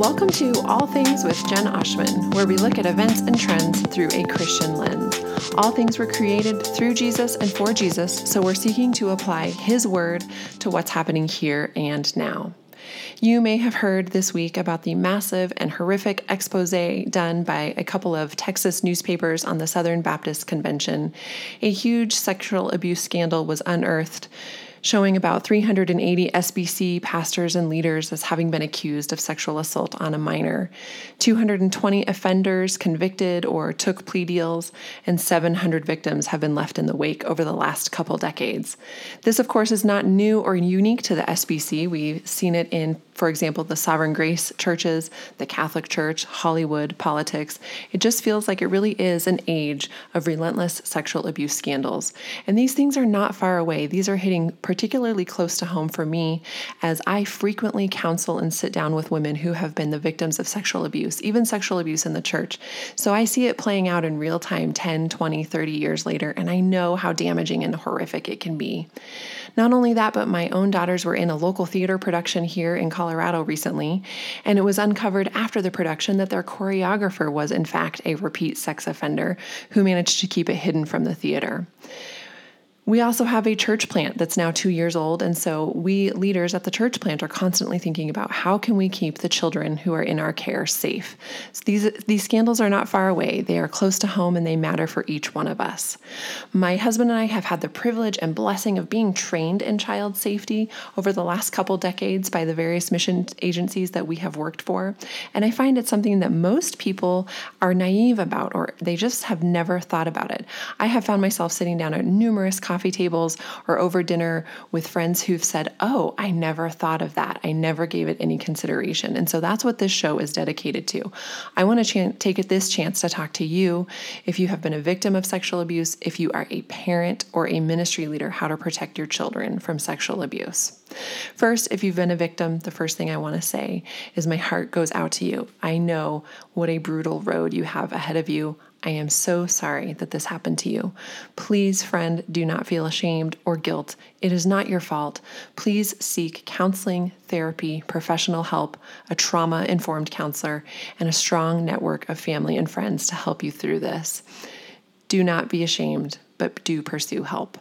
Welcome to All Things with Jen Oshman, where we look at events and trends through a Christian lens. All things were created through Jesus and for Jesus, so we're seeking to apply His word to what's happening here and now. You may have heard this week about the massive and horrific expose done by a couple of Texas newspapers on the Southern Baptist Convention. A huge sexual abuse scandal was unearthed showing about 380 SBC pastors and leaders as having been accused of sexual assault on a minor, 220 offenders convicted or took plea deals, and 700 victims have been left in the wake over the last couple decades. This, of course, is not new or unique to the SBC. We've seen it in for example, the Sovereign Grace churches, the Catholic Church, Hollywood, politics. It just feels like it really is an age of relentless sexual abuse scandals. And these things are not far away. These are hitting particularly close to home for me as I frequently counsel and sit down with women who have been the victims of sexual abuse, even sexual abuse in the church. So I see it playing out in real time 10, 20, 30 years later, and I know how damaging and horrific it can be. Not only that, but my own daughters were in a local theater production here in Colorado recently, and it was uncovered after the production that their choreographer was, in fact, a repeat sex offender who managed to keep it hidden from the theater. We also have a church plant that's now two years old, and so we leaders at the church plant are constantly thinking about how can we keep the children who are in our care safe. So these these scandals are not far away; they are close to home, and they matter for each one of us. My husband and I have had the privilege and blessing of being trained in child safety over the last couple decades by the various mission agencies that we have worked for, and I find it's something that most people are naive about, or they just have never thought about it. I have found myself sitting down at numerous coffee coffee tables or over dinner with friends who've said, Oh, I never thought of that. I never gave it any consideration. And so that's what this show is dedicated to. I want to ch- take this chance to talk to you if you have been a victim of sexual abuse, if you are a parent or a ministry leader, how to protect your children from sexual abuse. First, if you've been a victim, the first thing I want to say is my heart goes out to you. I know what a brutal road you have ahead of you. I am so sorry that this happened to you. Please, friend, do not feel ashamed or guilt. It is not your fault. Please seek counseling, therapy, professional help, a trauma informed counselor, and a strong network of family and friends to help you through this. Do not be ashamed, but do pursue help.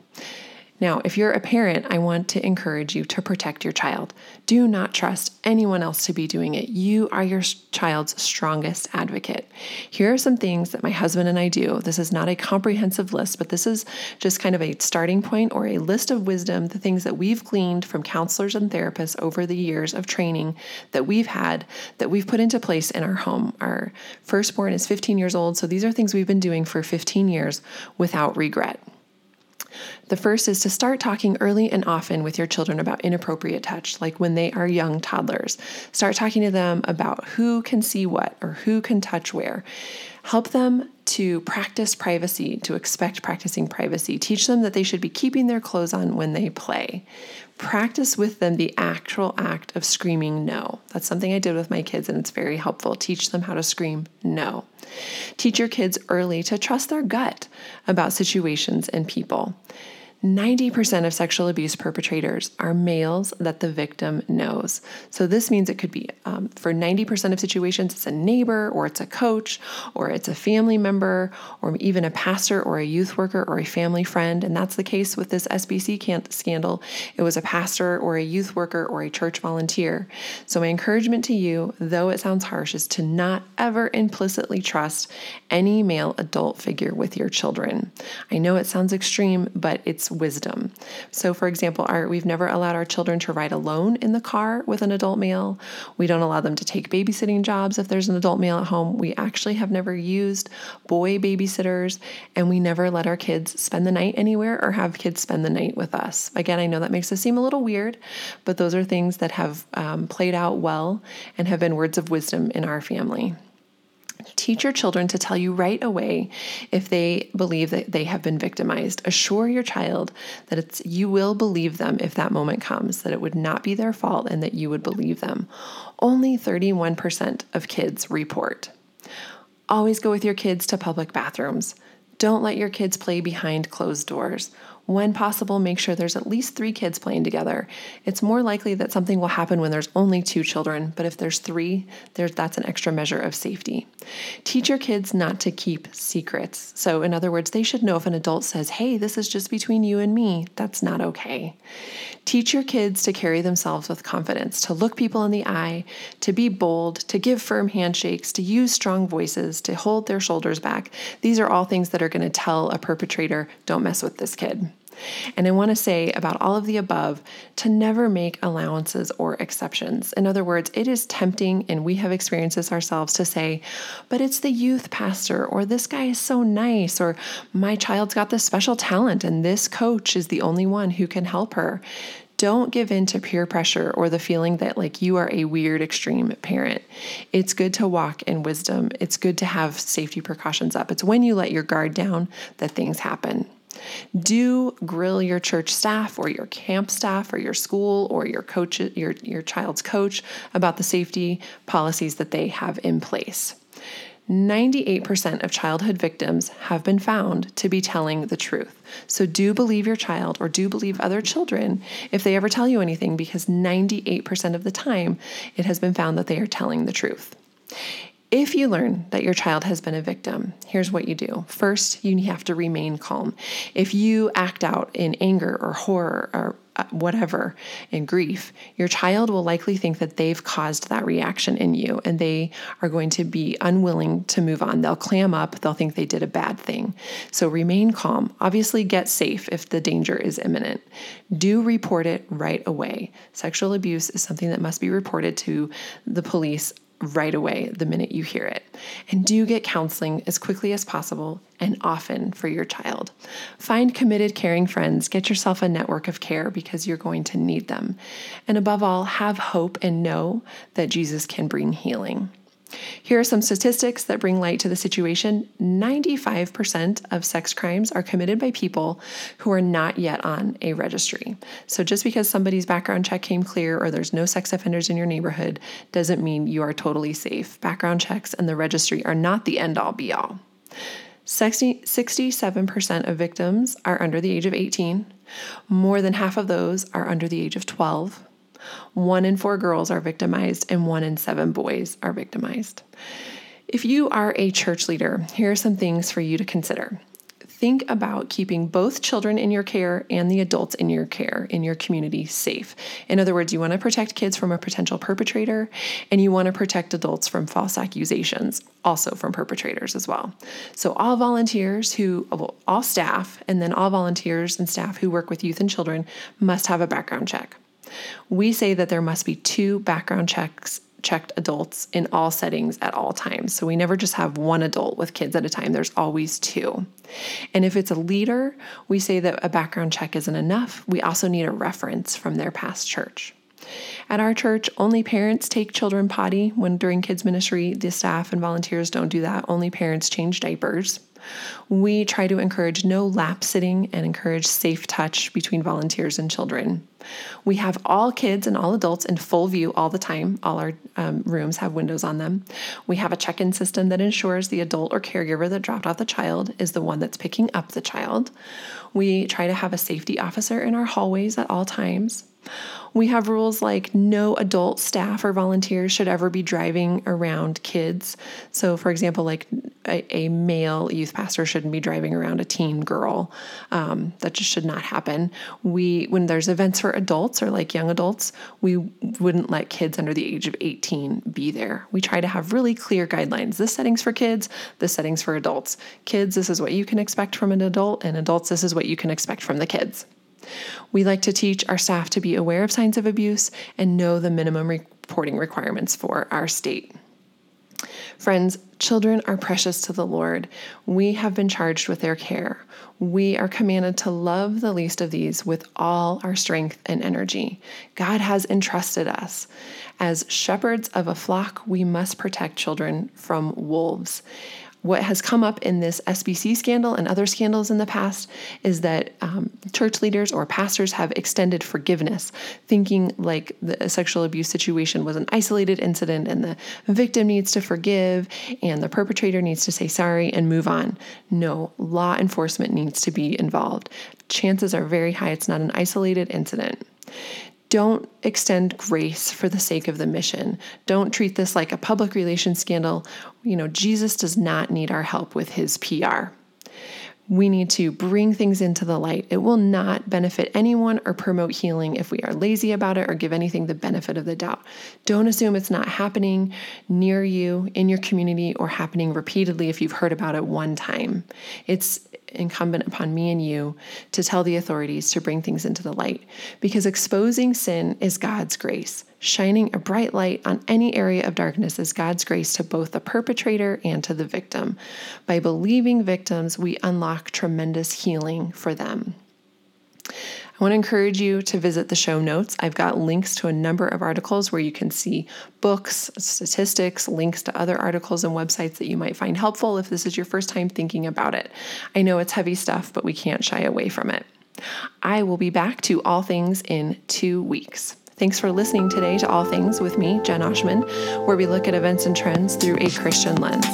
Now, if you're a parent, I want to encourage you to protect your child. Do not trust anyone else to be doing it. You are your child's strongest advocate. Here are some things that my husband and I do. This is not a comprehensive list, but this is just kind of a starting point or a list of wisdom, the things that we've gleaned from counselors and therapists over the years of training that we've had that we've put into place in our home. Our firstborn is 15 years old, so these are things we've been doing for 15 years without regret. The first is to start talking early and often with your children about inappropriate touch, like when they are young toddlers. Start talking to them about who can see what or who can touch where. Help them to practice privacy, to expect practicing privacy. Teach them that they should be keeping their clothes on when they play. Practice with them the actual act of screaming no. That's something I did with my kids, and it's very helpful. Teach them how to scream no. Teach your kids early to trust their gut about situations and people. 90% of sexual abuse perpetrators are males that the victim knows. So, this means it could be um, for 90% of situations, it's a neighbor, or it's a coach, or it's a family member, or even a pastor, or a youth worker, or a family friend. And that's the case with this SBC scandal. It was a pastor, or a youth worker, or a church volunteer. So, my encouragement to you, though it sounds harsh, is to not ever implicitly trust any male adult figure with your children. I know it sounds extreme, but it's wisdom. So, for example, our, we've never allowed our children to ride alone in the car with an adult male. We don't allow them to take babysitting jobs if there's an adult male at home. We actually have never used boy babysitters, and we never let our kids spend the night anywhere or have kids spend the night with us. Again, I know that makes us seem a little weird, but those are things that have um, played out well and have been words of wisdom in our family. Teach your children to tell you right away if they believe that they have been victimized. Assure your child that it's you will believe them if that moment comes, that it would not be their fault and that you would believe them. Only 31% of kids report. Always go with your kids to public bathrooms. Don't let your kids play behind closed doors. When possible, make sure there's at least three kids playing together. It's more likely that something will happen when there's only two children, but if there's three, there's, that's an extra measure of safety. Teach your kids not to keep secrets. So, in other words, they should know if an adult says, hey, this is just between you and me, that's not okay. Teach your kids to carry themselves with confidence, to look people in the eye, to be bold, to give firm handshakes, to use strong voices, to hold their shoulders back. These are all things that are going to tell a perpetrator, don't mess with this kid. And I want to say about all of the above to never make allowances or exceptions. In other words, it is tempting, and we have experienced this ourselves, to say, but it's the youth pastor, or this guy is so nice, or my child's got this special talent, and this coach is the only one who can help her. Don't give in to peer pressure or the feeling that like you are a weird extreme parent. It's good to walk in wisdom. It's good to have safety precautions up. It's when you let your guard down that things happen. Do grill your church staff or your camp staff or your school or your coach your, your child's coach about the safety policies that they have in place. 98% of childhood victims have been found to be telling the truth. So do believe your child or do believe other children if they ever tell you anything, because 98% of the time it has been found that they are telling the truth. If you learn that your child has been a victim, here's what you do. First, you have to remain calm. If you act out in anger or horror or uh, whatever, in grief, your child will likely think that they've caused that reaction in you and they are going to be unwilling to move on. They'll clam up, they'll think they did a bad thing. So remain calm. Obviously, get safe if the danger is imminent. Do report it right away. Sexual abuse is something that must be reported to the police right away the minute you hear it. And do get counseling as quickly as possible and often for your child. Find committed, caring friends. Get yourself a network of care because you're going to need them. And above all, have hope and know that Jesus can bring healing. Here are some statistics that bring light to the situation 95% of sex crimes are committed by people who are not yet on a registry. So, just because somebody's background check came clear or there's no sex offenders in your neighborhood doesn't mean you are totally safe. Background checks and the registry are not the end all be all. 60, 67% of victims are under the age of 18. More than half of those are under the age of 12. One in four girls are victimized, and one in seven boys are victimized. If you are a church leader, here are some things for you to consider. Think about keeping both children in your care and the adults in your care in your community safe. In other words, you want to protect kids from a potential perpetrator and you want to protect adults from false accusations, also from perpetrators as well. So, all volunteers who, all staff, and then all volunteers and staff who work with youth and children must have a background check. We say that there must be two background checks checked adults in all settings at all times. So we never just have one adult with kids at a time, there's always two. And if it's a leader, we say that a background check isn't enough. We also need a reference from their past church. At our church, only parents take children potty when during kids ministry. The staff and volunteers don't do that. Only parents change diapers. We try to encourage no lap sitting and encourage safe touch between volunteers and children. We have all kids and all adults in full view all the time. All our um, rooms have windows on them. We have a check in system that ensures the adult or caregiver that dropped off the child is the one that's picking up the child. We try to have a safety officer in our hallways at all times. We have rules like no adult staff or volunteers should ever be driving around kids. So, for example, like a, a male youth pastor shouldn't be driving around a teen girl. Um, that just should not happen. We, when there's events for adults or like young adults, we wouldn't let kids under the age of 18 be there. We try to have really clear guidelines. This setting's for kids, this setting's for adults. Kids, this is what you can expect from an adult, and adults, this is what you can expect from the kids. We like to teach our staff to be aware of signs of abuse and know the minimum reporting requirements for our state. Friends, children are precious to the Lord. We have been charged with their care. We are commanded to love the least of these with all our strength and energy. God has entrusted us. As shepherds of a flock, we must protect children from wolves. What has come up in this SBC scandal and other scandals in the past is that um, church leaders or pastors have extended forgiveness, thinking like the sexual abuse situation was an isolated incident and the victim needs to forgive and the perpetrator needs to say sorry and move on. No, law enforcement needs to be involved. Chances are very high it's not an isolated incident. Don't extend grace for the sake of the mission. Don't treat this like a public relations scandal. You know, Jesus does not need our help with his PR. We need to bring things into the light. It will not benefit anyone or promote healing if we are lazy about it or give anything the benefit of the doubt. Don't assume it's not happening near you, in your community, or happening repeatedly if you've heard about it one time. It's incumbent upon me and you to tell the authorities to bring things into the light because exposing sin is God's grace. Shining a bright light on any area of darkness is God's grace to both the perpetrator and to the victim. By believing victims, we unlock tremendous healing for them. I want to encourage you to visit the show notes. I've got links to a number of articles where you can see books, statistics, links to other articles and websites that you might find helpful if this is your first time thinking about it. I know it's heavy stuff, but we can't shy away from it. I will be back to all things in two weeks. Thanks for listening today to All Things with me, Jen Oshman, where we look at events and trends through a Christian lens.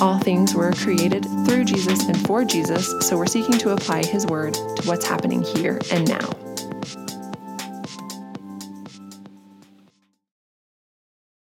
All things were created through Jesus and for Jesus, so we're seeking to apply His word to what's happening here and now.